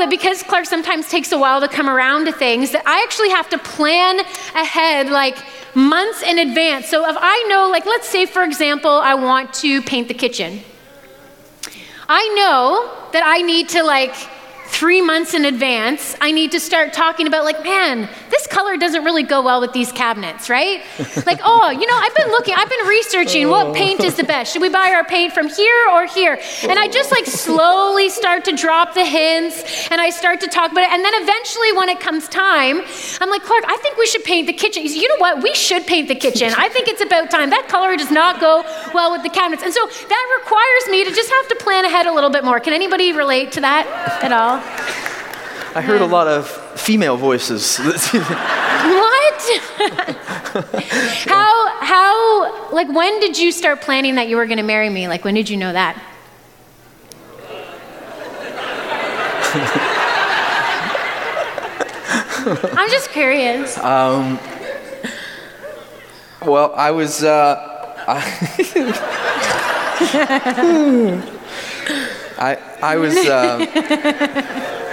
that because Clark sometimes takes a while to come around to things, that I actually have to plan ahead like months in advance. So if I know, like, let's say, for example, I want to paint the kitchen, I know that I need to, like, three months in advance, I need to start talking about, like, man, this color doesn't really go well with these cabinets, right? like, oh, you know, I've been looking, I've been researching what oh. paint is the best. Should we buy our paint from here or here? And I just like slowly start to drop the hints and I start to talk about it. And then eventually, when it comes time, I'm like, Clark, I think we should paint the kitchen. You know what? We should paint the kitchen. I think it's about time. That color does not go well with the cabinets. And so that requires me to just have to plan ahead a little bit more. Can anybody relate to that at all? I heard a lot of female voices. what? how, how, like, when did you start planning that you were going to marry me? Like, when did you know that? I'm just curious. Um, well, I was. Uh, I, I, I was. Uh,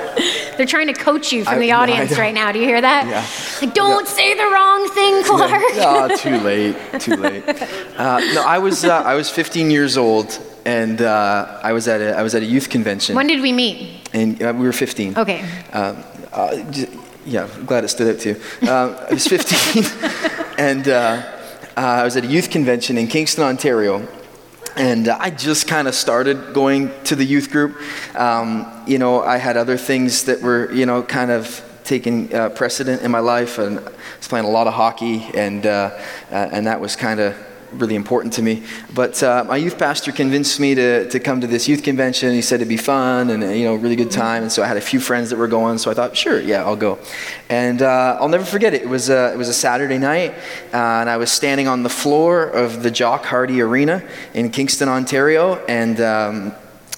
they're trying to coach you from I, the audience no, right now. Do you hear that? Yeah. Like, don't no. say the wrong thing, Clark. No, oh, too late. Too late. Uh, no, I was uh, I was 15 years old, and uh, I was at a I was at a youth convention. When did we meet? And uh, we were 15. Okay. Um, uh, yeah, I'm glad it stood out to you. Um, I was 15, and uh, I was at a youth convention in Kingston, Ontario and uh, I just kind of started going to the youth group. Um, you know, I had other things that were, you know, kind of taking uh, precedent in my life, and I was playing a lot of hockey, and uh, uh and that was kind of really important to me. But uh, my youth pastor convinced me to, to come to this youth convention. He said it'd be fun and you know really good time. And so I had a few friends that were going. So I thought, sure, yeah, I'll go. And uh, I'll never forget it. It was a, it was a Saturday night, uh, and I was standing on the floor of the Jock Harty Arena in Kingston, Ontario, and. Um,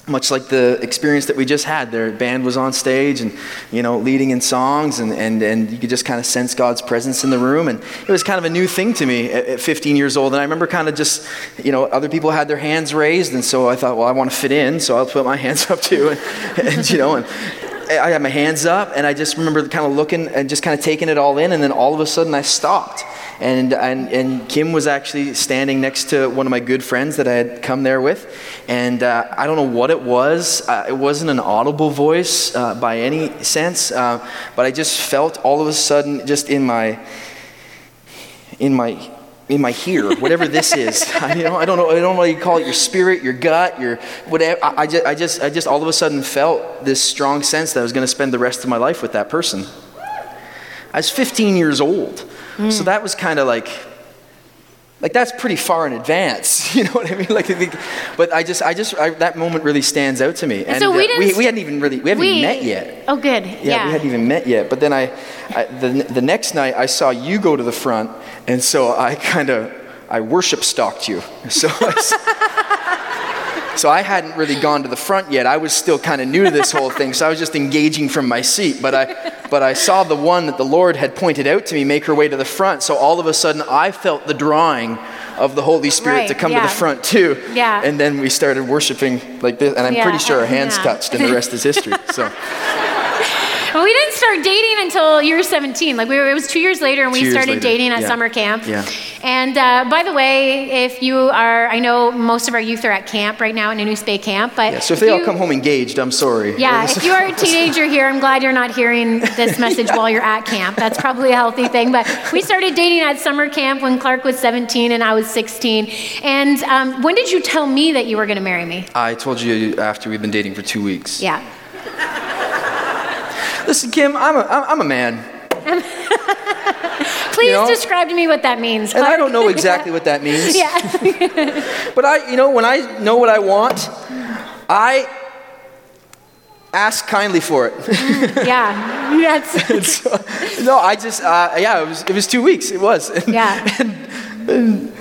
much like the experience that we just had. Their band was on stage and, you know, leading in songs, and, and, and you could just kind of sense God's presence in the room. And it was kind of a new thing to me at, at 15 years old. And I remember kind of just, you know, other people had their hands raised, and so I thought, well, I want to fit in, so I'll put my hands up too. And, and you know, and I had my hands up, and I just remember kind of looking and just kind of taking it all in, and then all of a sudden I stopped and, and, and Kim was actually standing next to one of my good friends that I had come there with. And uh, I don't know what it was. Uh, it wasn't an audible voice uh, by any sense, uh, but I just felt all of a sudden, just in my, in my, in my here, whatever this is. I, you know, I don't know. I don't know what you call it. Your spirit, your gut, your whatever. I, I, just, I just, I just all of a sudden felt this strong sense that I was going to spend the rest of my life with that person. I was 15 years old. Mm. So that was kind of like, like that's pretty far in advance, you know what I mean? Like, but I just, I just, I, that moment really stands out to me. And, so we, uh, didn't, we, we, hadn't even really, we hadn't we, even met yet. Oh, good. Yeah, yeah, we hadn't even met yet. But then I, I, the, the next night I saw you go to the front, and so I kind of, I worship stalked you. So I, So I hadn't really gone to the front yet. I was still kind of new to this whole thing, so I was just engaging from my seat. But I, but I saw the one that the Lord had pointed out to me make her way to the front. So all of a sudden, I felt the drawing of the Holy Spirit right, to come yeah. to the front too. Yeah. And then we started worshiping like this, and I'm yeah, pretty sure our hands touched, and the rest is history. So. Well, we didn't start dating until you were 17. Like we were, it was two years later, and we started later. dating at yeah. summer camp. Yeah. And uh, by the way, if you are, I know most of our youth are at camp right now in Inus Bay Camp, but yeah, so if, if they you, all come home engaged, I'm sorry. Yeah, if you are a teenager here, I'm glad you're not hearing this message while you're at camp. That's probably a healthy thing. But we started dating at summer camp when Clark was 17 and I was 16. And um, when did you tell me that you were going to marry me? I told you after we've been dating for two weeks. Yeah. Listen, Kim, I'm a, I'm a man. Please you know? describe to me what that means. And I don't know exactly what that means. yeah. but I, you know, when I know what I want, I ask kindly for it. Mm, yeah. Yes. so, no, I just, uh, yeah, it was, it was two weeks. It was. And, yeah. And, and,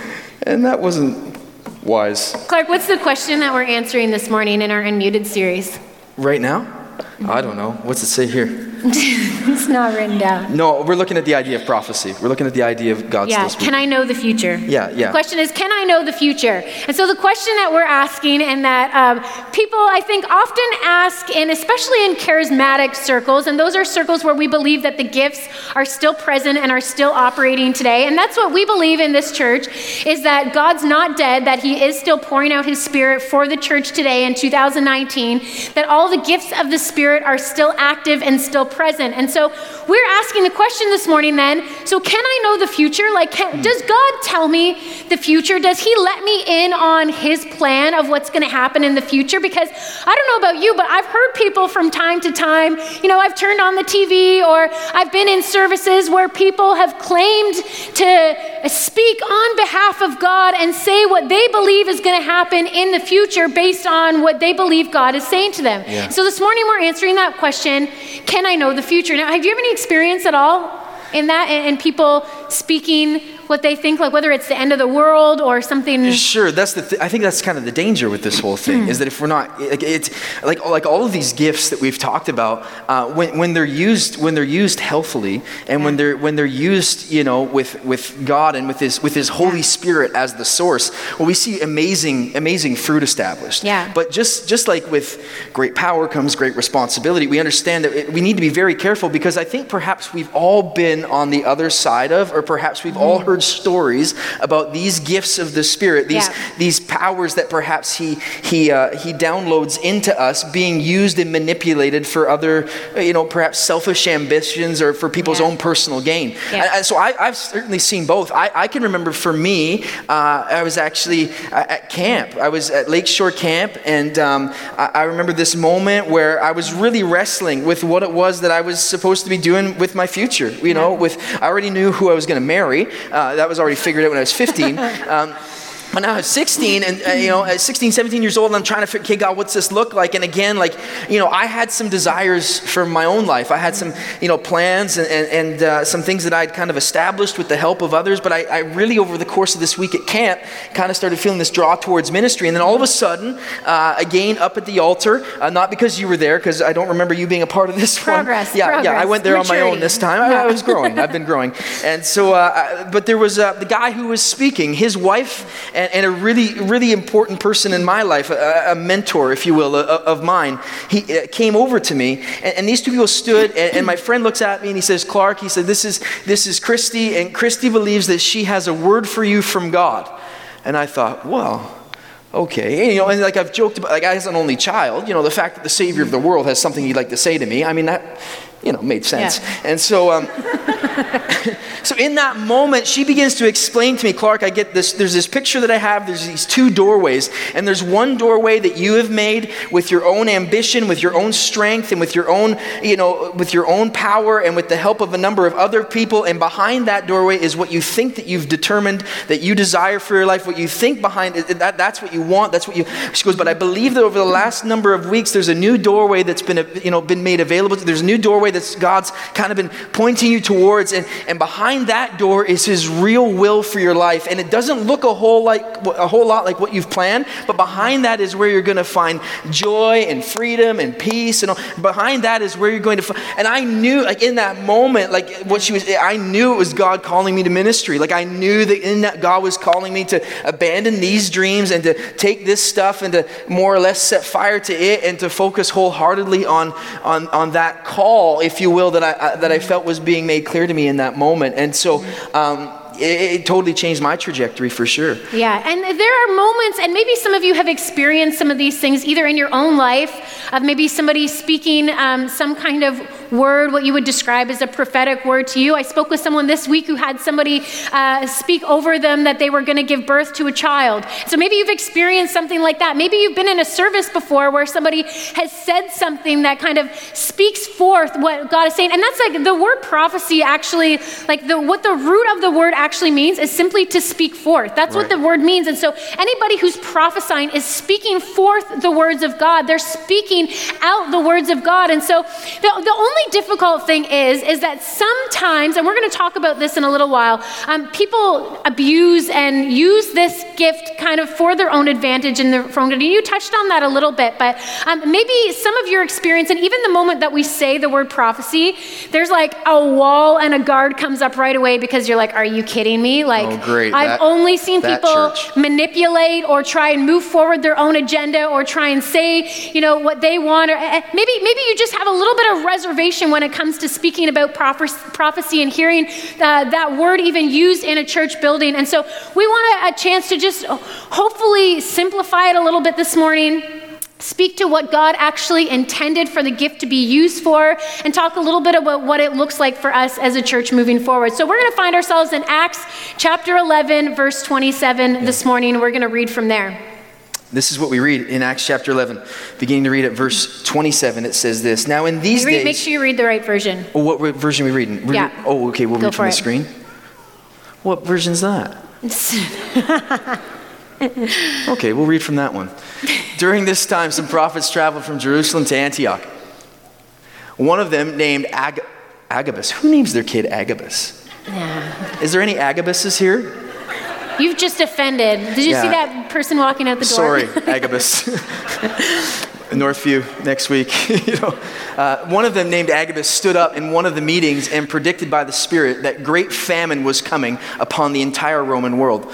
and that wasn't wise. Clark, what's the question that we're answering this morning in our Unmuted series? Right now? I don't know. What's it say here? it's not written down. No, we're looking at the idea of prophecy. We're looking at the idea of God's. Yeah, can I know the future? Yeah, yeah. The question is, can I know the future? And so the question that we're asking, and that um, people I think often ask, and especially in charismatic circles, and those are circles where we believe that the gifts are still present and are still operating today. And that's what we believe in this church is that God's not dead, that He is still pouring out His Spirit for the church today in 2019, that all the gifts of the Spirit are still active and still present. And so we're asking the question this morning then so can I know the future? Like, can, does God tell me the future? Does He let me in on His plan of what's going to happen in the future? Because I don't know about you, but I've heard people from time to time, you know, I've turned on the TV or I've been in services where people have claimed to speak on behalf of God and say what they believe is going to happen in the future based on what they believe God is saying to them. Yeah. So this morning we're answering that question Can I know the future? Now, have you have any experience at all in that and people speaking what they think, like whether it's the end of the world or something? Sure, that's the. Th- I think that's kind of the danger with this whole thing is that if we're not, like, it's like like all of these gifts that we've talked about, uh, when, when they're used when they're used healthily and when they're when they're used, you know, with with God and with His with His Holy Spirit as the source, well, we see amazing amazing fruit established. Yeah. But just just like with great power comes great responsibility, we understand that it, we need to be very careful because I think perhaps we've all been on the other side of, or perhaps we've all heard stories about these gifts of the Spirit, these Yeah. these powers that perhaps he he uh, he downloads into us, being used and manipulated for other, you know, perhaps selfish ambitions or for people's Yeah. own personal gain. Yeah. And- and so I, I've certainly seen both. I, I can remember for me, uh, I was actually uh, at camp. I was at Lakeshore Camp, and um, I, I remember this moment where I was really wrestling with what it was that I was supposed to be doing with my future. You know, with I already knew who I was going to marry. Uh, that was already figured out when I was 15. Um, but now I'm 16 and, uh, you know, at 16, 17 years old, and I'm trying to figure, okay, God, what's this look like? And again, like, you know, I had some desires for my own life. I had some, you know, plans and, and, and uh, some things that I'd kind of established with the help of others. But I, I really, over the course of this week at camp, kind of started feeling this draw towards ministry. And then all of a sudden, uh, again, up at the altar, uh, not because you were there, because I don't remember you being a part of this Progress, one. Yeah, yeah, I went there on my own this time. I, I was growing. I've been growing. And so, uh, I- but there was uh, the guy who was speaking, his wife, and, and a really, really important person in my life, a, a mentor, if you will, uh, of mine. He uh, came over to me, and, and these two people stood, and, and my friend looks at me and he says, "Clark," he said, "This is this is Christy, and Christy believes that she has a word for you from God." And I thought, well. Okay, and, you know, and like I've joked about, like I as an only child, you know, the fact that the Savior of the world has something he'd like to say to me, I mean, that, you know, made sense. Yeah. And so, um, so in that moment, she begins to explain to me, Clark, I get this, there's this picture that I have, there's these two doorways, and there's one doorway that you have made with your own ambition, with your own strength, and with your own, you know, with your own power, and with the help of a number of other people, and behind that doorway is what you think that you've determined that you desire for your life, what you think behind it, that, that's what you want, that's what you, she goes, but I believe that over the last number of weeks, there's a new doorway that's been, you know, been made available, there's a new doorway that's God's kind of been pointing you towards, and, and behind that door is His real will for your life. And it doesn't look a whole like a whole lot like what you've planned, but behind that is where you're going to find joy and freedom and peace. And all. behind that is where you're going to find. And I knew, like in that moment, like what she was, I knew it was God calling me to ministry. Like I knew that in that God was calling me to abandon these dreams and to take this stuff and to more or less set fire to it and to focus wholeheartedly on on on that call, if you will, that I, that I felt was being made clear to me in that moment. And so. Um, it, it totally changed my trajectory for sure. Yeah, and there are moments, and maybe some of you have experienced some of these things either in your own life, of maybe somebody speaking um, some kind of word, what you would describe as a prophetic word to you. I spoke with someone this week who had somebody uh, speak over them that they were going to give birth to a child. So maybe you've experienced something like that. Maybe you've been in a service before where somebody has said something that kind of speaks forth what God is saying. And that's like the word prophecy actually, like the what the root of the word actually means is simply to speak forth. That's what the word means. And so anybody who's prophesying is speaking forth the words of God. They're speaking out the words of God. And so the, the only only difficult thing is, is that sometimes, and we're going to talk about this in a little while, um, people abuse and use this gift kind of for their own advantage and their own. You touched on that a little bit, but um, maybe some of your experience, and even the moment that we say the word prophecy, there's like a wall and a guard comes up right away because you're like, are you kidding me? Like, Oh. I've That- only seen people church. manipulate or try and move forward their own agenda or try and say, you know, what they want. Or eh, maybe, maybe you just have a little bit of reservation when it comes to speaking about prophecy and hearing uh, that word even used in a church building. And so we want a, a chance to just hopefully simplify it a little bit this morning. Speak to what God actually intended for the gift to be used for, and talk a little bit about what it looks like for us as a church moving forward. So, we're going to find ourselves in Acts chapter 11, verse 27 this morning. We're going to read from there. This is what we read in Acts chapter 11, beginning to read at verse 27. It says this Now, in these read- days. make sure you read the right version. Oh, what re- version are we reading? We're Yeah. re- oh, okay, we'll Go read from the it. screen. What version's that? Okay, we'll read from that one. During this time, some prophets traveled from Jerusalem to Antioch. One of them named Ag- Agabus. Who names their kid Agabus? Yeah. Is there any Agabuses here? You've just offended. Did you see that person walking out the door? Sorry, Agabus. Northview next week. you know, uh, one of them named Agabus stood up in one of the meetings and predicted by the Spirit that great famine was coming upon the entire Roman world.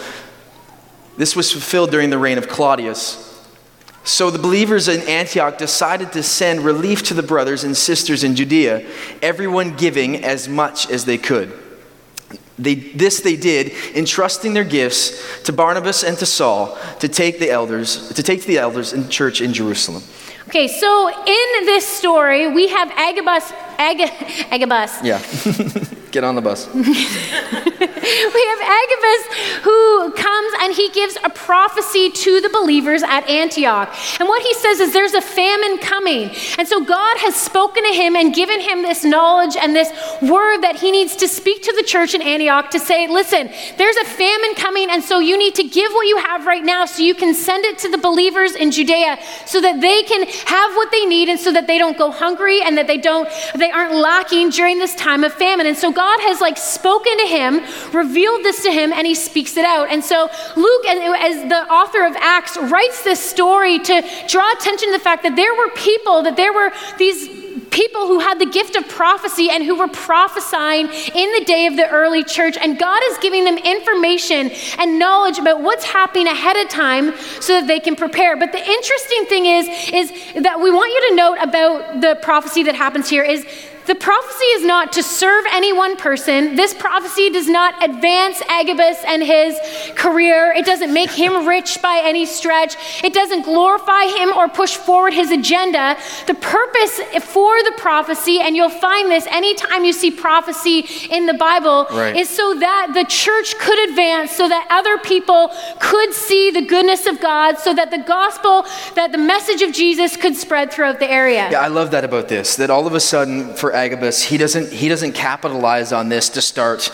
This was fulfilled during the reign of Claudius. So the believers in Antioch decided to send relief to the brothers and sisters in Judea, everyone giving as much as they could. They, this they did, entrusting their gifts to Barnabas and to Saul to take the elders to take to the elders in church in Jerusalem. Okay, so in this story, we have Agabus. Ag- Agabus. Yeah, get on the bus. We have Agabus who comes and he gives a prophecy to the believers at Antioch. And what he says is there's a famine coming. And so God has spoken to him and given him this knowledge and this word that he needs to speak to the church in Antioch to say, listen, there's a famine coming. And so you need to give what you have right now so you can send it to the believers in Judea so that they can have what they need and so that they don't go hungry and that they don't, they aren't lacking during this time of famine. And so God has like spoken to him, revealed this to him, and he speaks it out. And so Luke, as the author of Acts, writes this story to draw attention to the fact that there were people, that there were these people who had the gift of prophecy and who were prophesying in the day of the early church. And God is giving them information and knowledge about what's happening ahead of time so that they can prepare. But the interesting thing is, is that we want you to note about the prophecy that happens here is the prophecy is not to serve any one person. This prophecy does not advance Agabus and his career. It doesn't make him rich by any stretch. It doesn't glorify him or push forward his agenda. The purpose for the prophecy, and you'll find this anytime you see prophecy in the Bible, Right. is so that the church could advance, so that other people could see the goodness of God, so that the gospel, that the message of Jesus could spread throughout the area. Yeah, I love that about this. That all of a sudden, for Agabus, he doesn't he doesn't capitalize on this to start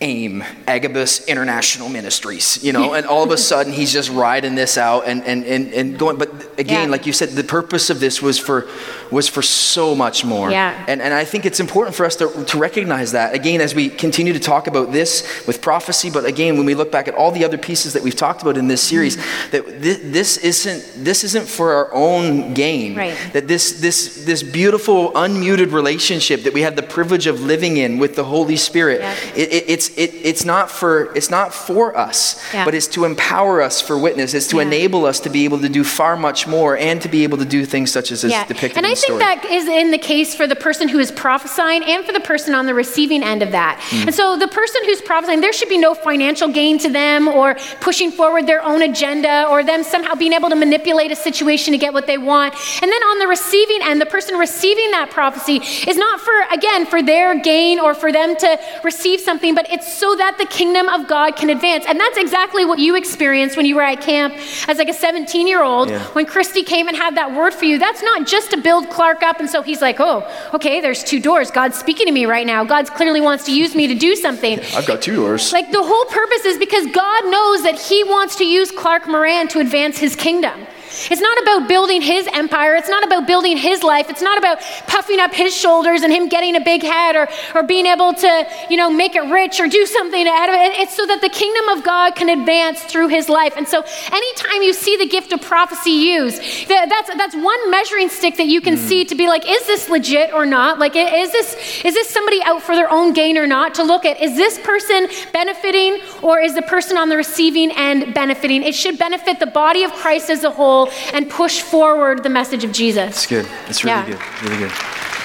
AIM, Agabus International Ministries, you know, and all of a sudden he's just riding this out and, and, and, and going. But again, Yeah. like you said, the purpose of this was for was for so much more. Yeah. And, and I think it's important for us to, to recognize that again as we continue to talk about this with prophecy, but again when we look back at all the other pieces that we've talked about in this series, mm-hmm. that thi- this isn't this isn't for our own gain. Right. That this this this beautiful unmuted relationship that we have the privilege of living in with the Holy Spirit, Yeah. it, it, it's it, it's not for it's not for us, Yeah. but it's to empower us for witness. It's to Yeah. enable us to be able to do far much more and to be able to do things such as is Yeah, depicted and I think story. that is in the case for the person who is prophesying and for the person on the receiving end of that. Hmm. And so the person who's prophesying, there should be no financial gain to them or pushing forward their own agenda or them somehow being able to manipulate a situation to get what they want. And then on the receiving end, the person receiving that prophecy is not for, again, for their gain or for them to receive something, but it's so that the kingdom of God can advance. And that's exactly what you experienced when you were at camp as like a 17 year old Yeah. when Christy came and had that word for you, that's not just to build Clark up. And so he's like, oh, okay, there's two doors. God's speaking to me right now. God clearly wants to use me to do something. I've got two doors. Like the whole purpose is because God knows that He wants to use Clark Moran to advance His kingdom. It's not about building his empire. It's not about building his life. It's not about puffing up his shoulders and him getting a big head or, or being able to, you know, make it rich or do something out of it. It's so that the kingdom of God can advance through his life. And so anytime you see the gift of prophecy used, that's, that's one measuring stick that you can mm. see to be like, is this legit or not? Like, is this, is this somebody out for their own gain or not? To look at, is this person benefiting or is the person on the receiving end benefiting? It should benefit the body of Christ as a whole and push forward the message of Jesus. It's good. It's really yeah. good. Really good.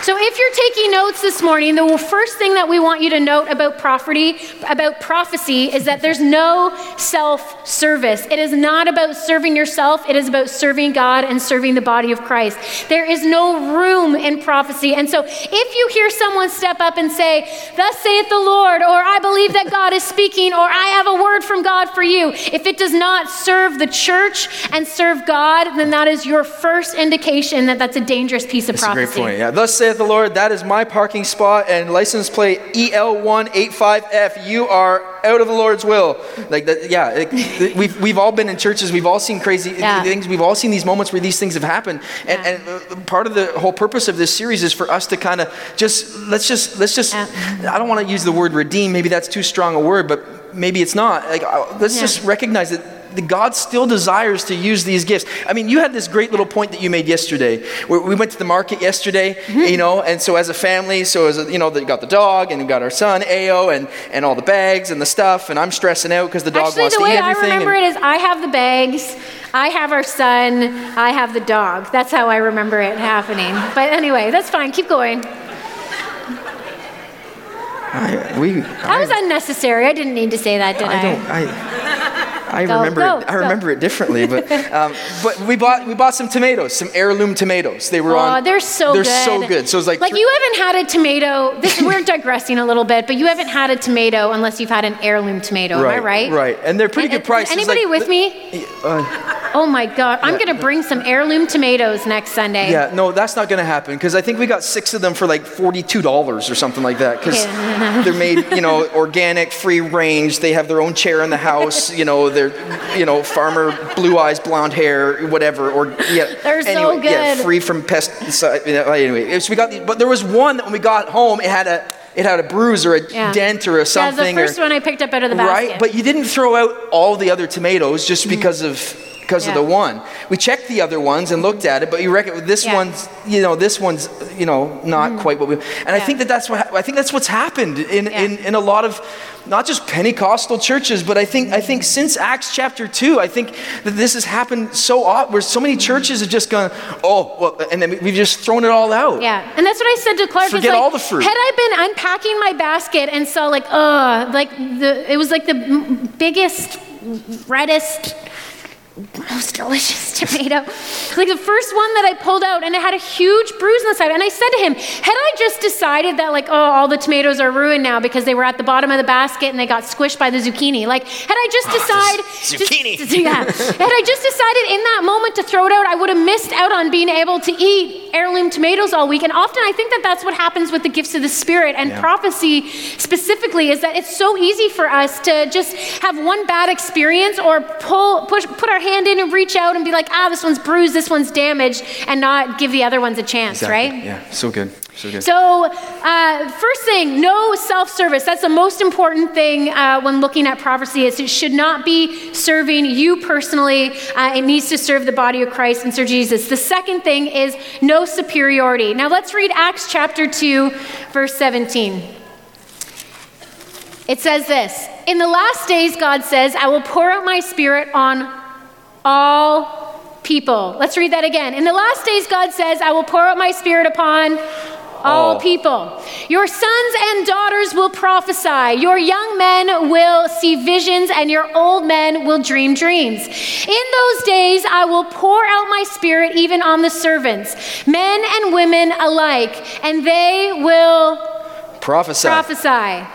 So if you're taking notes this morning, the first thing that we want you to note about prophecy, about prophecy is that there's no self-service. It is not about serving yourself, it is about serving God and serving the body of Christ. There is no room in prophecy. And so if you hear someone step up and say, "Thus saith the Lord," or "I believe that God is speaking," or "I have a word from God for you," if it does not serve the church and serve God, then that is your first indication that that's a dangerous piece of that's prophecy. A great point. Yeah. Thus saith saith the Lord, that is my parking spot and license plate EL185F. You are out of the Lord's will. Like that, yeah, it, we've, we've all been in churches, we've all seen crazy yeah. things, we've all seen these moments where these things have happened. And, yeah. and uh, part of the whole purpose of this series is for us to kind of just, let's just, let's just, yeah. I don't want to use the word redeem, maybe that's too strong a word, but maybe it's not. Like, uh, let's just recognize that God still desires to use these gifts. I mean, you had this great little point that you made yesterday. we went to the market yesterday, mm-hmm. you know, and so as a family, so as a, you know, we got the dog and we got our son Ao and and all the bags and the stuff, and I'm stressing out because the dog Actually, wants to eat everything. I remember and, it is I have the bags, I have our son, I have the dog. That's how I remember it happening. But anyway, that's fine. Keep going. I, we, that I, was unnecessary. I didn't need to say that, did I? I don't. I, I go, remember go, it. I go. remember it differently, but um, but we bought we bought some tomatoes, some heirloom tomatoes. They were oh, on. they're so they're good. so good. So it's like like you haven't had a tomato. This we're digressing a little bit, but you haven't had a tomato unless you've had an heirloom tomato. Right, am I right? Right, and they're pretty and, good prices. Anybody like, with me? Uh, oh my God, I'm gonna bring some heirloom tomatoes next Sunday. Yeah, no, that's not gonna happen because I think we got six of them for like forty-two dollars or something like that because they're made, you know, organic, free range. They have their own chair in the house. You know, they're, you know farmer, blue eyes, blonde hair, whatever. Or yeah, they're anyway, so good. Yeah, free from pesticide. Anyway, so we got these, but there was one that when we got home, it had a it had a bruise or a yeah. dent or a something. Yeah, the first or, one I picked up out of the basket. Right, but you didn't throw out all the other tomatoes just because of because yeah. of the one. We checked the other ones and looked at it, but you reckon this yeah. one's, you know, this one's, you know, not mm. quite what we. And yeah. I think that that's what I think that's what's happened in, in in a lot of not just Pentecostal churches, but I think I think mm-hmm. since Acts chapter two, I think that this has happened so often, where so many mm-hmm. churches have just gone, oh, well, and then we've just thrown it all out. Yeah, and that's what I said to Clark. Forget like, all the fruit. Had I been unpacking my basket and saw like, oh, like the it was like the biggest, reddest most delicious tomato. Like the first one that I pulled out, and it had a huge bruise on the side. And I said to him, Had I just decided that, like, oh, all the tomatoes are ruined now because they were at the bottom of the basket and they got squished by the zucchini? Like, had I just oh, decided. Zucchini! Just, yeah. had I just decided in that moment to throw it out, I would have missed out on being able to eat heirloom tomatoes all week. And often I think that that's what happens with the gifts of the Spirit and yeah. prophecy specifically, is that it's so easy for us to just have one bad experience or pull, push, put our hand in and reach out and be like, ah, this one's bruised, this one's damaged, and not give the other ones a chance, exactly. right? Yeah, so good. So, good. so uh, first thing, no self service. That's the most important thing uh, when looking at prophecy. Is it should not be serving you personally. Uh, it needs to serve the body of Christ and serve Jesus. The second thing is no superiority. Now let's read Acts chapter 2, verse 17. It says this In the last days, God says, I will pour out my spirit on all people. Let's read that again. In the last days, God says, I will pour out my spirit upon all people. Your sons and daughters will prophesy. Your young men will see visions, and your old men will dream dreams. In those days, I will pour out my spirit even on the servants, men and women alike, and they will prophesy. prophesy.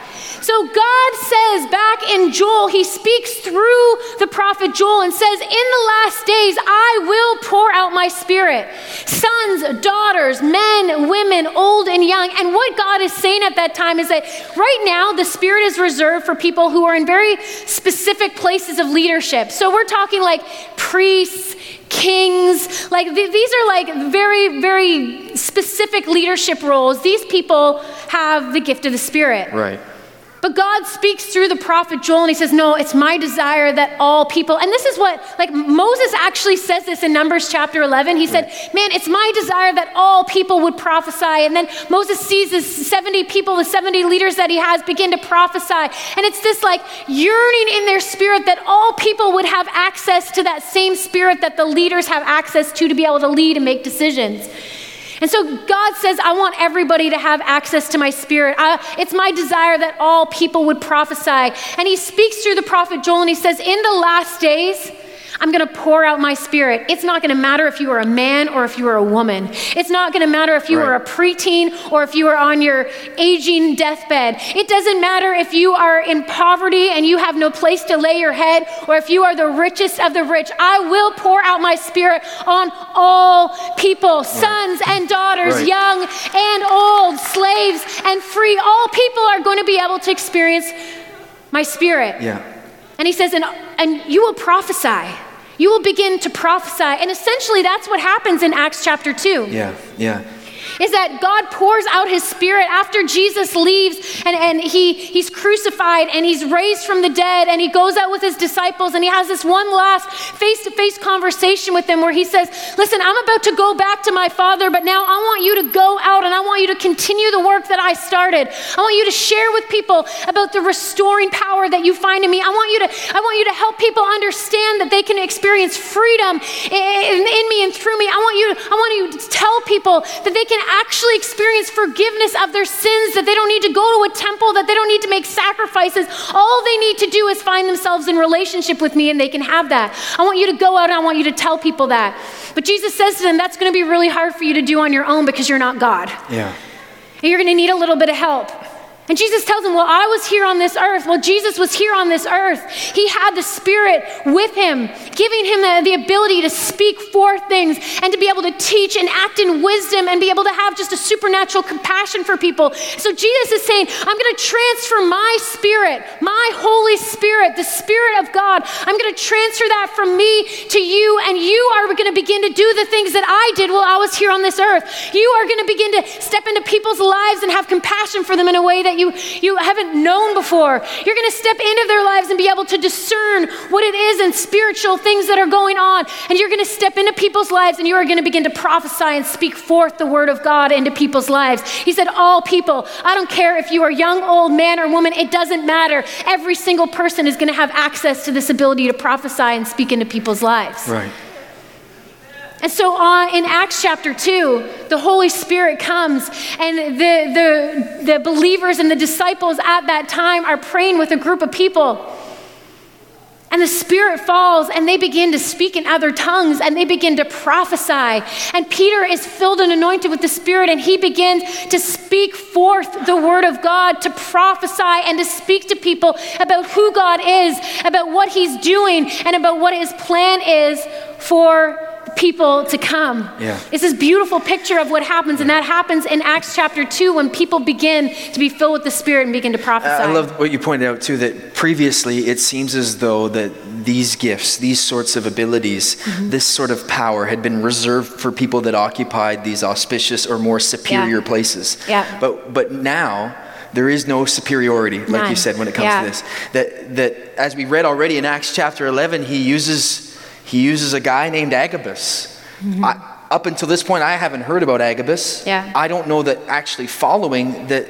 So God says back in Joel, he speaks through the prophet Joel and says, In the last days, I will pour out my spirit. Sons, daughters, men, women, old and young. And what God is saying at that time is that right now, the spirit is reserved for people who are in very specific places of leadership. So we're talking like priests kings. Like th- these are like very, very specific leadership roles. These people have the gift of the Spirit. Right. But God speaks through the prophet Joel and he says, No, it's my desire that all people, and this is what, like Moses actually says this in Numbers chapter 11. He said, Man, it's my desire that all people would prophesy. And then Moses sees his 70 people, the 70 leaders that he has, begin to prophesy. And it's this like yearning in their spirit that all people would have access to that same spirit that the leaders have access to to be able to lead and make decisions. And so God says, I want everybody to have access to my spirit. I, it's my desire that all people would prophesy. And he speaks through the prophet Joel and he says, In the last days, I'm going to pour out my spirit. It's not going to matter if you are a man or if you are a woman. It's not going to matter if you Right. are a preteen or if you are on your aging deathbed. It doesn't matter if you are in poverty and you have no place to lay your head or if you are the richest of the rich. I will pour out my spirit on all people, sons and daughters, Right. young and old, slaves and free. All people are going to be able to experience my spirit. Yeah. And he says, and, and you will prophesy. You will begin to prophesy. And essentially, that's what happens in Acts chapter 2 Yeah. Yeah. Is that God pours out his spirit after Jesus leaves and, and he, he's crucified and he's raised from the dead and he goes out with his disciples and he has this one last face to face conversation with them where he says, Listen, I'm about to go back to my Father, but now I want you to go out and I want you to continue the work that I started. I want you to share with people about the restoring power that you find in me. I want you to, I want you to help people understand that they can experience freedom in, in me and through me. I want you, I want you to tell people that they can actually experience forgiveness of their sins, that they don't need to go to a temple, that they don't need to make sacrifices. All they need to do is find themselves in relationship with me and they can have that. I want you to go out and I want you to tell people that. But Jesus says to them, that's going to be really hard for you to do on your own because you're not God. Yeah. And you're going to need a little bit of help. And Jesus tells him, Well, I was here on this earth. Well, Jesus was here on this earth. He had the Spirit with him, giving him the, the ability to speak forth things and to be able to teach and act in wisdom and be able to have just a supernatural compassion for people. So Jesus is saying, I'm going to transfer my Spirit, my Holy Spirit, the Spirit of God. I'm going to transfer that from me to you, and you are going to begin to do the things that I did while I was here on this earth. You are going to begin to step into people's lives and have compassion for them in a way that you, you haven't known before. You're going to step into their lives and be able to discern what it is and spiritual things that are going on. And you're going to step into people's lives and you are going to begin to prophesy and speak forth the word of God into people's lives. He said, All people, I don't care if you are young, old, man, or woman, it doesn't matter. Every single person is going to have access to this ability to prophesy and speak into people's lives. Right. And so on, in Acts chapter 2, the Holy Spirit comes, and the, the, the believers and the disciples at that time are praying with a group of people. And the Spirit falls, and they begin to speak in other tongues, and they begin to prophesy. And Peter is filled and anointed with the Spirit, and he begins to speak forth the Word of God, to prophesy and to speak to people about who God is, about what He's doing, and about what His plan is for people to come. Yeah. It's this beautiful picture of what happens, and that happens in Acts chapter 2 when people begin to be filled with the Spirit and begin to prophesy. I love what you pointed out too that previously it seems as though that these gifts, these sorts of abilities, Mm-hmm. this sort of power had been reserved for people that occupied these auspicious or more superior places. Yeah. But but now there is no superiority, like None. you said, when it comes Yeah. to this. That that as we read already in Acts chapter 11, he uses he uses a guy named Agabus. I, up until this point, I haven't heard about Agabus. Mm-hmm. Yeah. I don't know that actually following that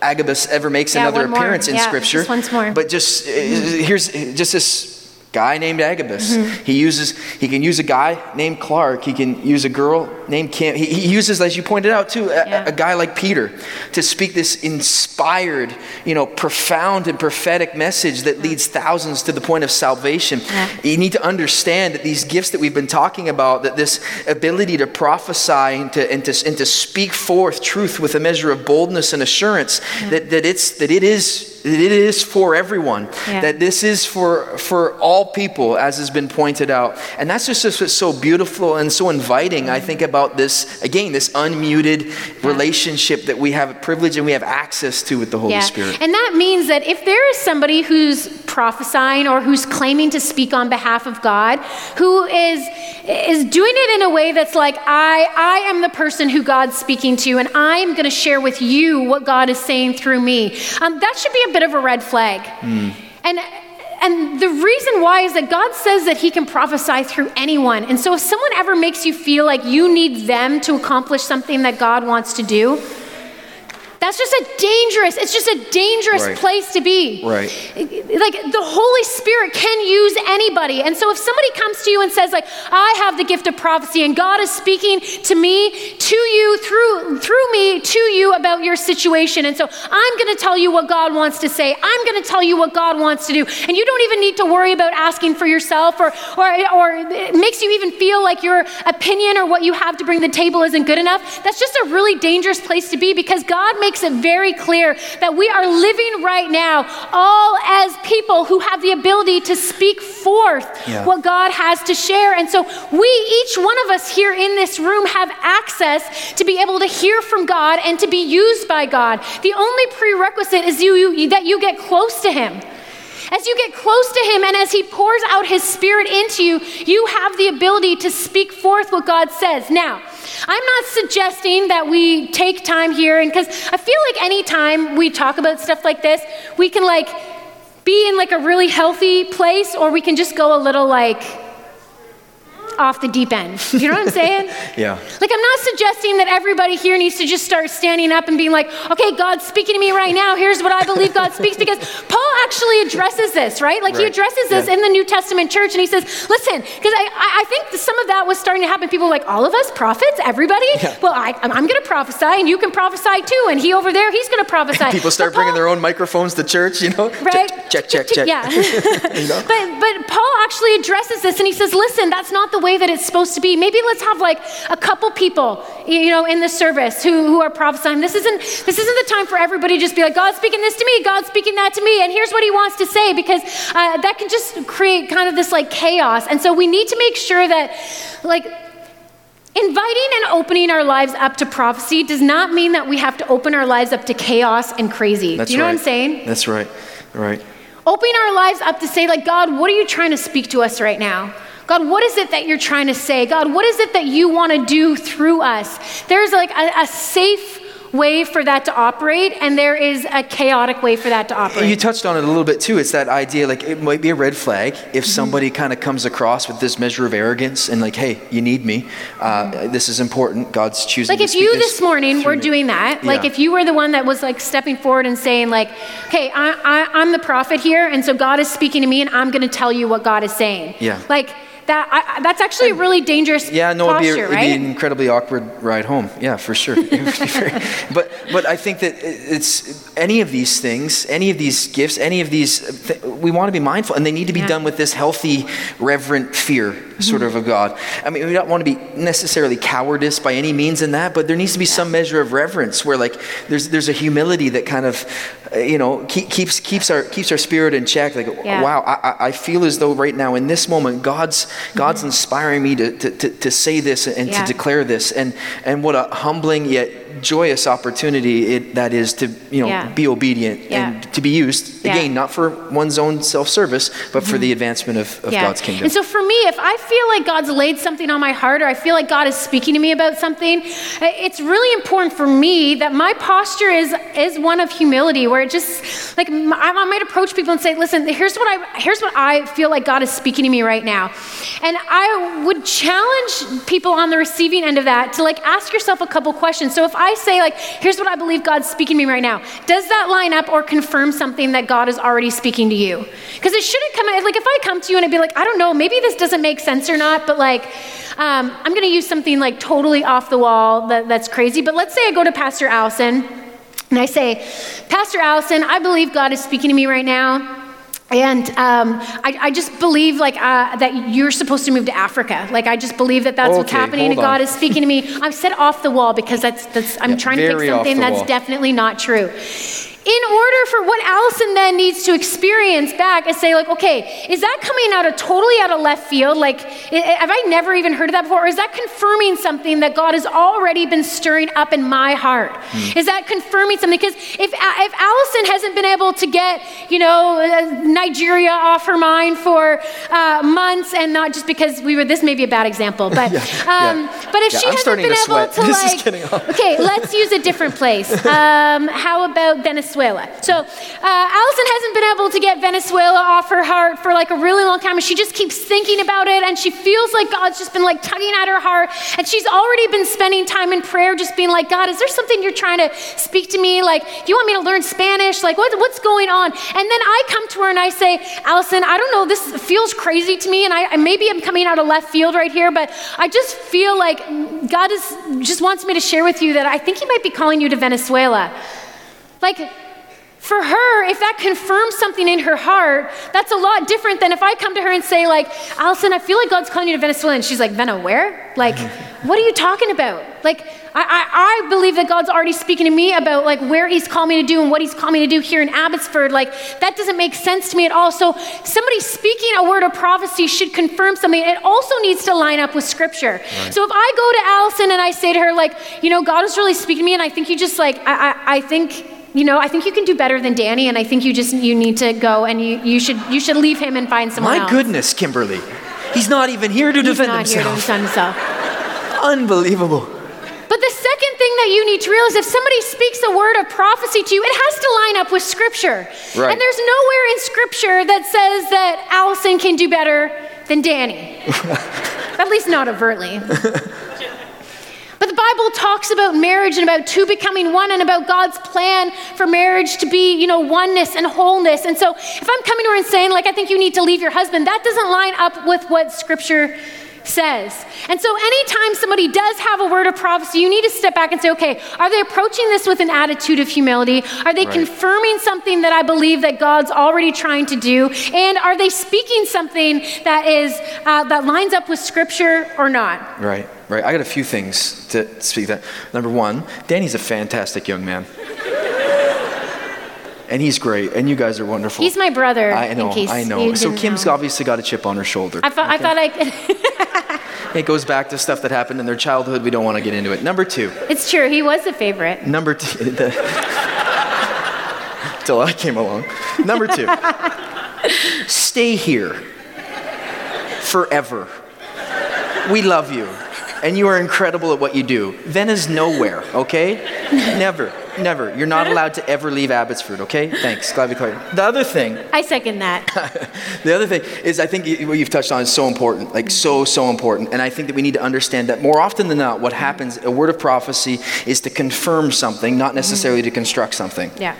Agabus ever makes Yeah, another one more. appearance in Yeah, Scripture. just once more. But just uh, here's just this guy named Agabus. Mm-hmm. He uses he can use a guy named Clark. He can use a girl named Kim. He, he uses, as you pointed out too, a, Yeah. a guy like Peter to speak this inspired, you know, profound and prophetic message that leads thousands to the point of salvation. Yeah. You need to understand that these gifts that we've been talking about, that this ability to prophesy and to, and to, and to speak forth truth with a measure of boldness and assurance, that, that, it's, that it is it is for everyone. Yeah. That this is for for all people, as has been pointed out. And that's just what's so beautiful and so inviting. I think about this again, this unmuted relationship that we have privilege and we have access to with the Holy yeah. Spirit. And that means that if there is somebody who's prophesying or who's claiming to speak on behalf of God, who is is doing it in a way that's like I I am the person who God's speaking to, and I'm going to share with you what God is saying through me. Um, that should be a bit of a red flag. Mm. And and the reason why is that God says that He can prophesy through anyone. And so if someone ever makes you feel like you need them to accomplish something that God wants to do, that's just a dangerous, it's just a dangerous right. place to be. Right. Like the Holy Spirit can use anybody. And so if somebody comes to you and says, like, I have the gift of prophecy and God is speaking to me, to you, through through me, to you about your situation. And so I'm gonna tell you what God wants to say. I'm gonna tell you what God wants to do. And you don't even need to worry about asking for yourself or or or it makes you even feel like your opinion or what you have to bring to the table isn't good enough. That's just a really dangerous place to be because God makes makes it very clear that we are living right now all as people who have the ability to speak forth yeah. what God has to share. And so we, each one of us here in this room, have access to be able to hear from God and to be used by God. The only prerequisite is you, you that you get close to Him. As you get close to Him and as He pours out His Spirit into you, you have the ability to speak forth what God says. Now, I'm not suggesting that we take time here, and because I feel like anytime we talk about stuff like this, we can like be in like a really healthy place, or we can just go a little like, off the deep end. You know what I'm saying? yeah. Like, I'm not suggesting that everybody here needs to just start standing up and being like, okay, God's speaking to me right now. Here's what I believe God speaks. Because Paul actually addresses this, right? Like, right. he addresses this yeah. in the New Testament church and he says, listen, because I, I think some of that was starting to happen. People were like, all of us, prophets, everybody? Yeah. Well, I, am going to prophesy and you can prophesy too. And he over there, he's going to prophesy. People start Paul, bringing their own microphones to church, you know? Right? Check, check, check, check. Yeah. you know? but, but Paul actually addresses this and he says, listen, that's not the way way that it's supposed to be. Maybe let's have like a couple people, you know, in the service who, who are prophesying. This isn't this isn't the time for everybody to just be like, God's speaking this to me, God's speaking that to me, and here's what He wants to say, because uh, that can just create kind of this like chaos. And so we need to make sure that, like. Inviting and opening our lives up to prophecy does not mean that we have to open our lives up to chaos and crazy. That's Do you know right. what I'm saying? That's right. Right. Opening our lives up to say, like, God, what are you trying to speak to us right now? God, what is it that you're trying to say? God, what is it that you want to do through us? There's like a, a safe way for that to operate, and there is a chaotic way for that to operate. You touched on it a little bit too. It's that idea like it might be a red flag if mm-hmm. somebody kind of comes across with this measure of arrogance and like, hey, you need me. Uh, mm-hmm. This is important. God's choosing. Like if you this, morning were me. doing that, like if you were the one that was like stepping forward and saying like, hey, I, I, I'm the prophet here, and so God is speaking to me, and I'm going to tell you what God is saying. Yeah. Like that I, that's actually a really dangerous yeah no posture, it'd, be, it'd be an incredibly awkward ride home yeah for sure but but i think that it's any of these things any of these gifts any of these th- we want to be mindful and they need to be yeah. done with this healthy reverent fear sort mm-hmm. of a god i mean we don't want to be necessarily cowardice by any means in that but there needs to be yeah. some measure of reverence where like there's there's a humility that kind of Uh, you know keep, keeps keeps our keeps our spirit in check like yeah. wow I, I feel as though right now in this moment god's God's mm-hmm. inspiring me to, to, to, to say this and yeah. to declare this. And, and what a humbling yet joyous opportunity it, that is to you know yeah. be obedient yeah. and to be used yeah. again not for one's own self-service but mm-hmm. for the advancement of, of god's kingdom and so for me if i feel like god's laid something on my heart or i feel like god is speaking to me about something it's really important for me that my posture is is one of humility where it just like i might approach people and say listen here's what i here's what i feel like god is speaking to me right now and i would challenge people on the receiving end of that to like ask yourself a couple questions so if I say, like, here's what I believe God's speaking to me right now, does that line up or confirm something that God is already speaking to you? Because it shouldn't come, out. like, if I come to you and I'd be like, I don't know, maybe this doesn't make sense or not, but like, um, I'm going to use something like totally off the wall that, that's crazy. But let's say I go to Pastor Allison and I say, Pastor Allison, I believe God is speaking to me right now. And um, I, I, just believe like uh, that you're supposed to move to Africa. Like I just believe that that's okay, what's happening, and God is speaking to me. I've said off the wall because that's that's I'm yeah, trying to pick something that's wall. definitely not true. In order for what Allison then needs to experience back is say, like, okay, is that coming out of totally out of left field? Like, have I never even heard of that before? Or is that confirming something that God has already been stirring up in my heart? Mm. Is that confirming something? Because if, if Allison hasn't been able to get, you know, uh, Nigeria off her mind for uh, months, and not just because we were, this may be a bad example, but, yeah, um, yeah. but if yeah, she I'm hasn't been to able to, like, okay, let's use a different place. Um, how about Venezuela? So uh, Allison hasn't been able to get Venezuela off her heart for like a really long time, and she just keeps thinking about it, and she feels like God's just been like tugging at her heart, and she's already been spending time in prayer, just being like, God, is there something you're trying to speak to me? Like, do you want me to learn Spanish? Like, what, what's going on? And then I come to her and I say, Allison, I don't know, this feels crazy to me, and I maybe I'm coming out of left field right here, but I just feel like God is just wants me to share with you that I think He might be calling you to Venezuela. Like, for her, if that confirms something in her heart, that's a lot different than if I come to her and say, like, Allison, I feel like God's calling you to Venezuela. And she's like, Vena, where? Like, what are you talking about? Like, I, I, I, believe that God's already speaking to me about like where He's called me to do and what He's called me to do here in Abbotsford. Like, that doesn't make sense to me at all. So, somebody speaking a word of prophecy should confirm something. It also needs to line up with Scripture. Right. So, if I go to Allison and I say to her, like, you know, God is really speaking to me, and I think you just like, I, I, I think you know, I think you can do better than Danny, and I think you just you need to go and you, you should you should leave him and find someone My else. goodness, Kimberly, he's not even here to he's defend not himself. Here to defend himself. Unbelievable. But the second thing that you need to realize if somebody speaks a word of prophecy to you, it has to line up with Scripture. Right. And there's nowhere in Scripture that says that Allison can do better than Danny. At least not overtly. Bible talks about marriage and about two becoming one and about God's plan for marriage to be, you know, oneness and wholeness. And so if I'm coming to her and saying, like, I think you need to leave your husband, that doesn't line up with what Scripture says. And so, anytime somebody does have a word of prophecy, you need to step back and say, okay, are they approaching this with an attitude of humility? Are they right. confirming something that I believe that God's already trying to do? And are they speaking something that is uh, that lines up with Scripture or not? Right right? I got a few things to speak that. Number one, Danny's a fantastic young man. and he's great, and you guys are wonderful. He's my brother. I know, I know. So Kim's know. obviously got a chip on her shoulder. I, thought, okay? I thought I could. it goes back to stuff that happened in their childhood. We don't want to get into it. Number two. It's true. He was a favorite. Number two. The, till I came along. Number two. Stay here forever. We love you and you are incredible at what you do. Vena's nowhere, okay? never, never. You're not allowed to ever leave Abbotsford, okay? Thanks. Glad we cleared. The other thing. I second that. the other thing is, I think what you've touched on is so important, like so, so important. And I think that we need to understand that more often than not, what happens, a word of prophecy is to confirm something, not necessarily to construct something. Yeah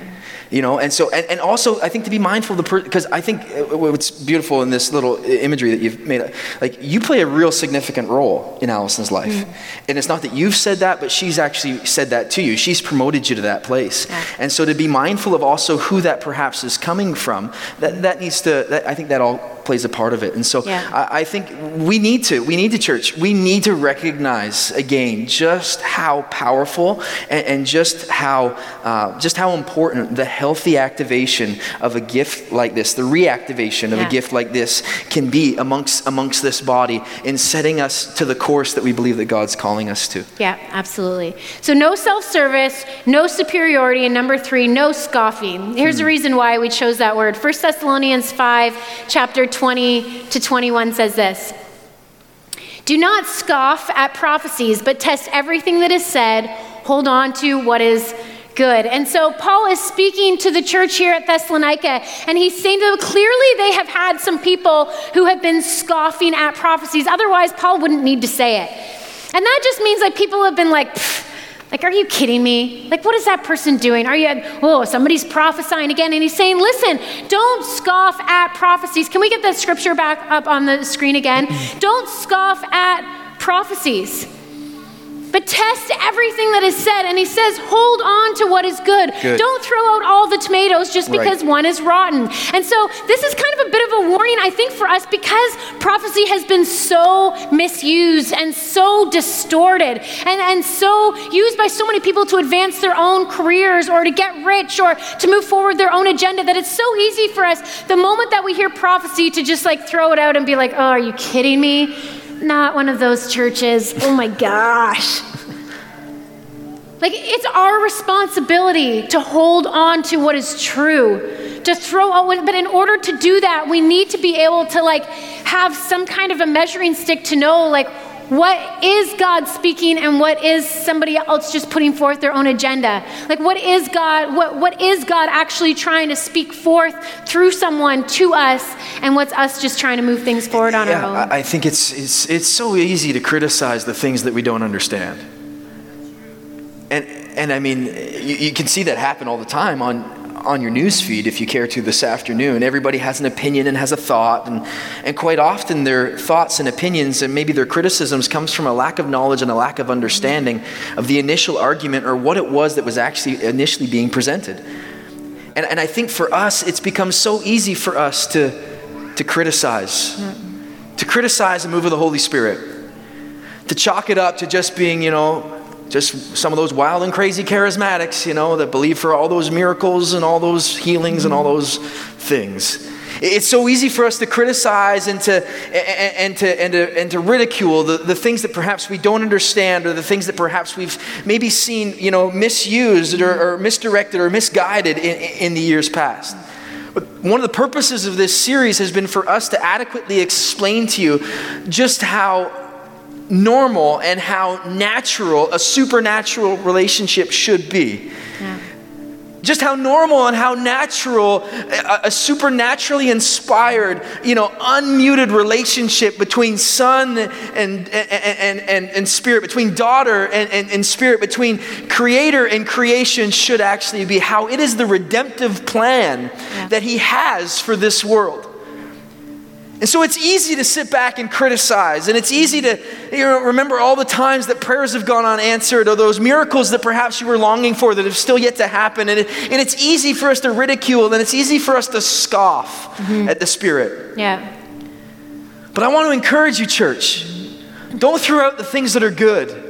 you know and so and, and also i think to be mindful of the person, because i think uh, what's beautiful in this little imagery that you've made like you play a real significant role in allison's life mm. and it's not that you've said that but she's actually said that to you she's promoted you to that place yeah. and so to be mindful of also who that perhaps is coming from that that needs to that, i think that all plays a part of it. And so yeah. I, I, think we need to, we need to, church, we need to recognize again just how powerful and, and just how, uh, just how important the healthy activation of a gift like this, the reactivation of yeah. a gift like this can be amongst, amongst this body in setting us to the course that we believe that God's calling us to. Yeah, absolutely. So no self-service, no superiority, and number three, no scoffing. Here's hmm. the reason why we chose that word. 1 Thessalonians 5, chapter 20 to 21 says this Do not scoff at prophecies, but test everything that is said. Hold on to what is good. And so Paul is speaking to the church here at Thessalonica, and he's saying to them clearly they have had some people who have been scoffing at prophecies. Otherwise, Paul wouldn't need to say it. And that just means like people have been like, like, are you kidding me? Like, what is that person doing? Are you, oh, somebody's prophesying again. And he's saying, listen, don't scoff at prophecies. Can we get the scripture back up on the screen again? Mm-hmm. don't scoff at prophecies. But test everything that is said. And he says, hold on to what is good. Good. Don't throw out all the tomatoes just Right. because one is rotten. And so this is kind of a bit of a warning, I think, for us because prophecy has been so misused and so distorted and, and so used by so many people to advance their own careers or to get rich or to move forward their own agenda that it's so easy for us the moment that we hear prophecy to just like throw it out and be like, oh, are you kidding me? Not one of those churches. Oh my gosh. Like, it's our responsibility to hold on to what is true, to throw out, but in order to do that, we need to be able to, like, have some kind of a measuring stick to know, like, what is God speaking and what is somebody else just putting forth their own agenda? Like, what is God, what, what is God actually trying to speak forth through someone to us, and what's us just trying to move things forward on Yeah, our own? I I think it's, it's, it's so easy to criticize the things that we don't understand. And, and I mean, you, you can see that happen all the time on, on your news feed if you care to this afternoon. Everybody has an opinion and has a thought, and, and quite often their thoughts and opinions and maybe their criticisms comes from a lack of knowledge and a lack of understanding of the initial argument or what it was that was actually initially being presented. And, and I think for us, it's become so easy for us to, to criticize, to criticize the move of the Holy Spirit, to chalk it up to just being, you know, just some of those wild and crazy charismatics, you know, that believe for all those miracles and all those healings and all those things. It's so easy for us to criticize and to, and, to, and to, and to ridicule the, the things that perhaps we don't understand or the things that perhaps we've maybe seen, you know, misused or, or misdirected or misguided in, in the years past. But one of the purposes of this series has been for us to adequately explain to you just how normal and how natural a supernatural relationship should be. Just how normal and how natural a, a supernaturally inspired, you know, unmuted relationship between son and, and, and, and, and spirit, between daughter and, and, and spirit, between creator and creation should actually be. How it is the redemptive plan that he has for this world. And so it's easy to sit back and criticize, and it's easy to you know, remember all the times that prayers have gone unanswered, or those miracles that perhaps you were longing for that have still yet to happen. And, it, and it's easy for us to ridicule, and it's easy for us to scoff mm-hmm. at the Spirit. yeah. But I want to encourage you, church, don't throw out the things that are good.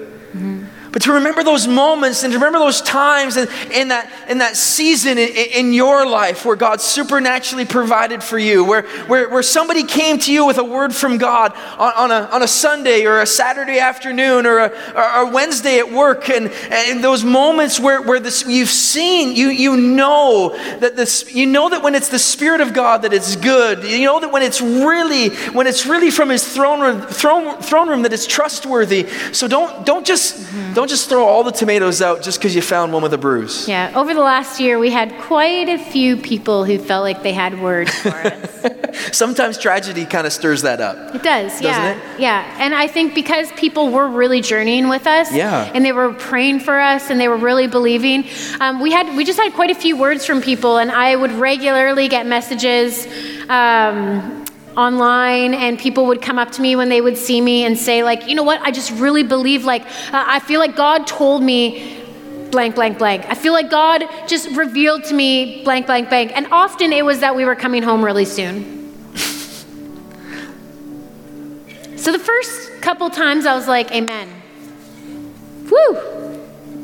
But to remember those moments and to remember those times and in that, in that season in, in your life where God supernaturally provided for you, where, where, where somebody came to you with a word from God on, on, a, on a Sunday or a Saturday afternoon or a, or a Wednesday at work, and, and those moments where, where this, you've seen, you, you know that this, you know that when it's the Spirit of God that it's good. You know that when it's really, when it's really from His throne room, throne, throne room that it's trustworthy. So don't, don't just, don't just throw all the tomatoes out just because you found one with a bruise. Yeah, over the last year, we had quite a few people who felt like they had words for us. Sometimes tragedy kind of stirs that up. It does, yeah. Doesn't it? Yeah, and I think because people were really journeying with us, Yeah. and they were praying for us, and they were really believing, um, we had we just had quite a few words from people, and I would regularly get messages. Um, online and people would come up to me when they would see me and say like you know what i just really believe like uh, i feel like god told me blank, blank, blank. I feel like God just revealed to me blank, blank, blank. And often it was that we were coming home really soon. so the first couple times I was like, Amen. Woo!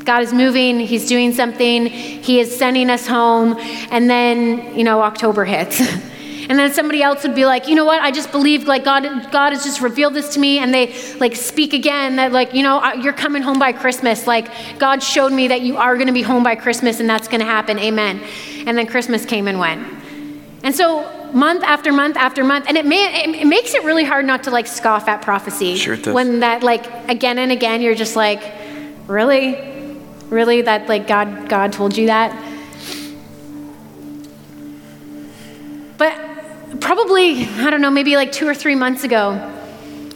God is moving, He's doing something, He is sending us home. And then, you know, October hits. And then somebody else would be like, you know what? I just believe like God, God has just revealed this to me, and they like speak again that like, you know, you're coming home by Christmas. Like God showed me that you are going to be home by Christmas, and that's going to happen. Amen. And then Christmas came and went. And so month after month after month, and it, may, it, it makes it really hard not to like scoff at prophecy. Sure it does. When that like again and again, you're just like, really, really that like God God told you that. Probably, I don't know, maybe like two or three months ago,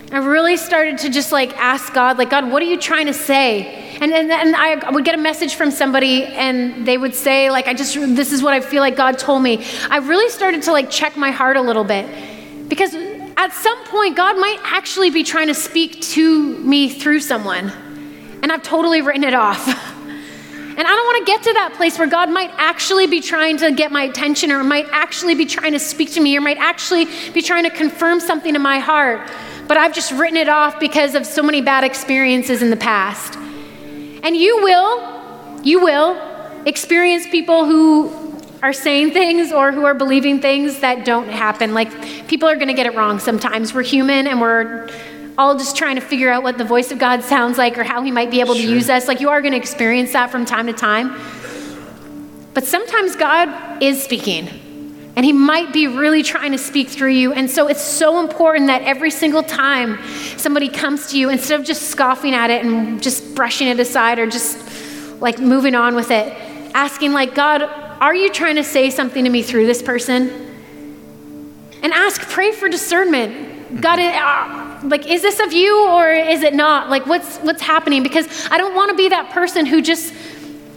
I really started to just like ask God, like, God, what are you trying to say? And, and then I would get a message from somebody and they would say, like, I just, this is what I feel like God told me. I really started to like check my heart a little bit because at some point, God might actually be trying to speak to me through someone. and I've totally written it off. And I don't want to get to that place where God might actually be trying to get my attention or might actually be trying to speak to me or might actually be trying to confirm something in my heart. But I've just written it off because of so many bad experiences in the past. And you will, you will experience people who are saying things or who are believing things that don't happen. Like people are going to get it wrong sometimes. We're human and we're all just trying to figure out what the voice of God sounds like or how he might be able sure. to use us. Like you are going to experience that from time to time. But sometimes God is speaking. And he might be really trying to speak through you. And so it's so important that every single time somebody comes to you, instead of just scoffing at it and just brushing it aside or just like moving on with it, asking, like, God, are you trying to say something to me through this person? And ask, pray for discernment. God, uh, like is this of you or is it not? Like what's what's happening? Because i don't want to be that person who just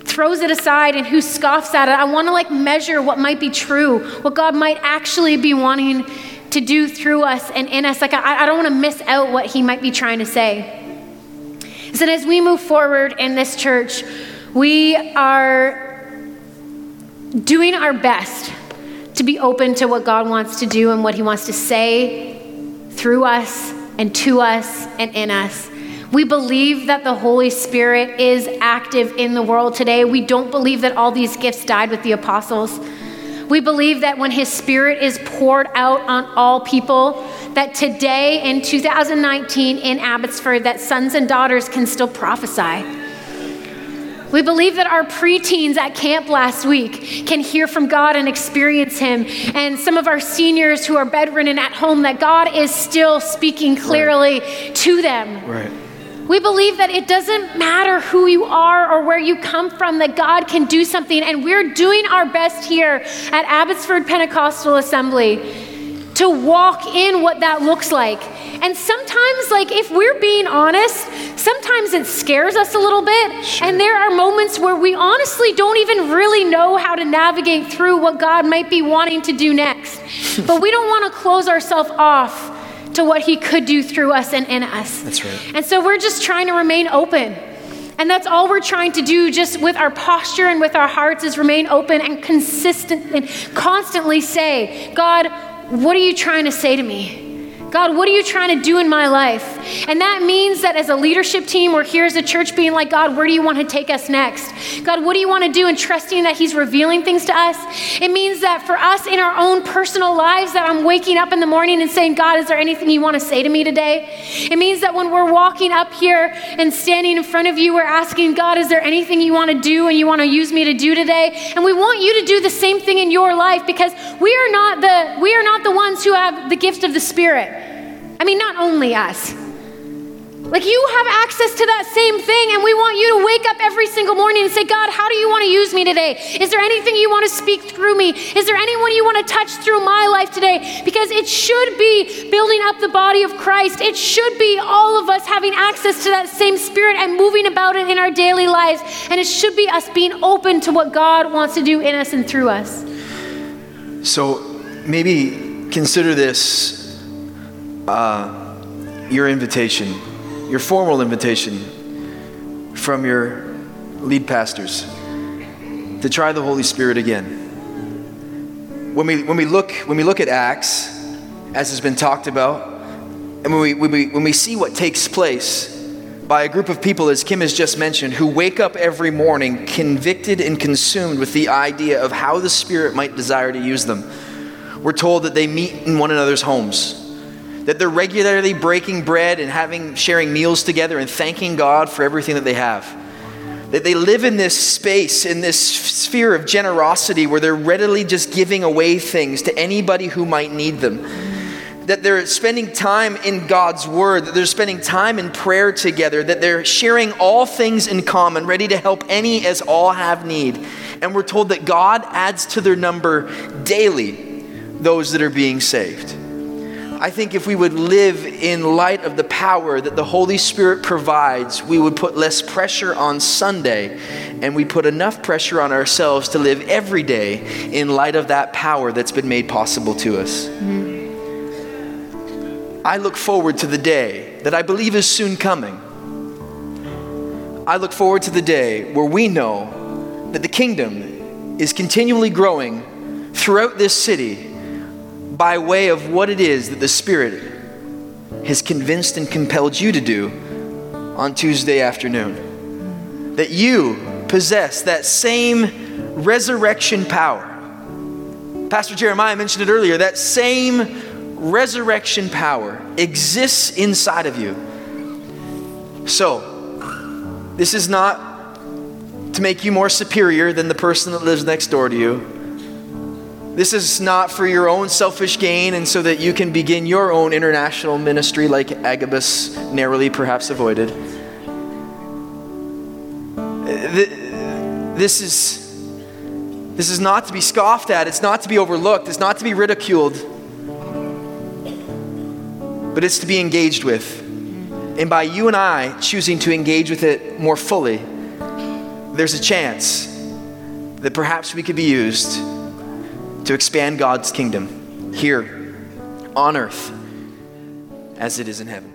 throws it aside and who scoffs at it. I want to like measure what might be true what god might actually be wanting to do through us and in us. Like i, I don't want to miss out what he might be trying to say. So as we move forward in this church we are doing our best to be open to what god wants to do and what he wants to say through us and to us and in us. We believe that the Holy Spirit is active in the world today. We don't believe that all these gifts died with the apostles. We believe that when His Spirit is poured out on all people, that today in 2019 in Abbotsford, that sons and daughters can still prophesy we believe that our preteens at camp last week can hear from God and experience Him. And some of our seniors who are bedridden at home, that God is still speaking clearly right. to them. Right. We believe that it doesn't matter who you are or where you come from, that God can do something. And we're doing our best here at Abbotsford Pentecostal Assembly to walk in what that looks like. And sometimes, like, if we're being honest, sometimes it scares us a little bit. Sure. And there are moments where we honestly don't even really know how to navigate through what God might be wanting to do next. but we don't want to close ourselves off to what He could do through us and in us. That's right. And so we're just trying to remain open. And that's all we're trying to do, just with our posture and with our hearts, is remain open and consistent and constantly say, God, what are you trying to say to me? God, what are you trying to do in my life? And that means that as a leadership team, we're here as a church being like, God, where do you want to take us next? God, what do you want to do? And trusting that He's revealing things to us. It means that for us in our own personal lives, that I'm waking up in the morning and saying, God, is there anything you want to say to me today? It means that when we're walking up here and standing in front of you, we're asking, God, is there anything you want to do and you want to use me to do today? And we want you to do the same thing in your life because we are not the we are not the ones who have the gift of the Spirit. I mean, not only us. Like you have access to that same thing, and we want you to wake up every single morning and say, God, how do you want to use me today? Is there anything you want to speak through me? Is there anyone you want to touch through my life today? Because it should be building up the body of Christ. It should be all of us having access to that same spirit and moving about it in our daily lives. And it should be us being open to what God wants to do in us and through us. So maybe consider this uh, your invitation, your formal invitation from your lead pastors to try the Holy Spirit again. When we, when we, look, when we look at Acts, as has been talked about, and when we, when, we, when we see what takes place by a group of people, as Kim has just mentioned, who wake up every morning convicted and consumed with the idea of how the Spirit might desire to use them, we're told that they meet in one another's homes that they're regularly breaking bread and having sharing meals together and thanking God for everything that they have. That they live in this space, in this sphere of generosity where they're readily just giving away things to anybody who might need them. That they're spending time in God's Word, that they're spending time in prayer together, that they're sharing all things in common, ready to help any as all have need. And we're told that God adds to their number daily those that are being saved. I think if we would live in light of the power that the Holy Spirit provides, we would put less pressure on Sunday and we put enough pressure on ourselves to live every day in light of that power that's been made possible to us. Mm-hmm. I look forward to the day that I believe is soon coming I look forward to the day where we know that the kingdom is continually growing throughout this city by way of what it is that the Spirit has convinced and compelled you to do on Tuesday afternoon. That you possess that same resurrection power. Pastor Jeremiah mentioned it earlier that same resurrection power exists inside of you. So, this is not to make you more superior than the person that lives next door to you. This is not for your own selfish gain and so that you can begin your own international ministry like Agabus narrowly perhaps avoided. This is, this is not to be scoffed at, it's not to be overlooked, it's not to be ridiculed, but it's to be engaged with. And by you and I choosing to engage with it more fully, there's a chance that perhaps we could be used to expand God's kingdom here on earth as it is in heaven.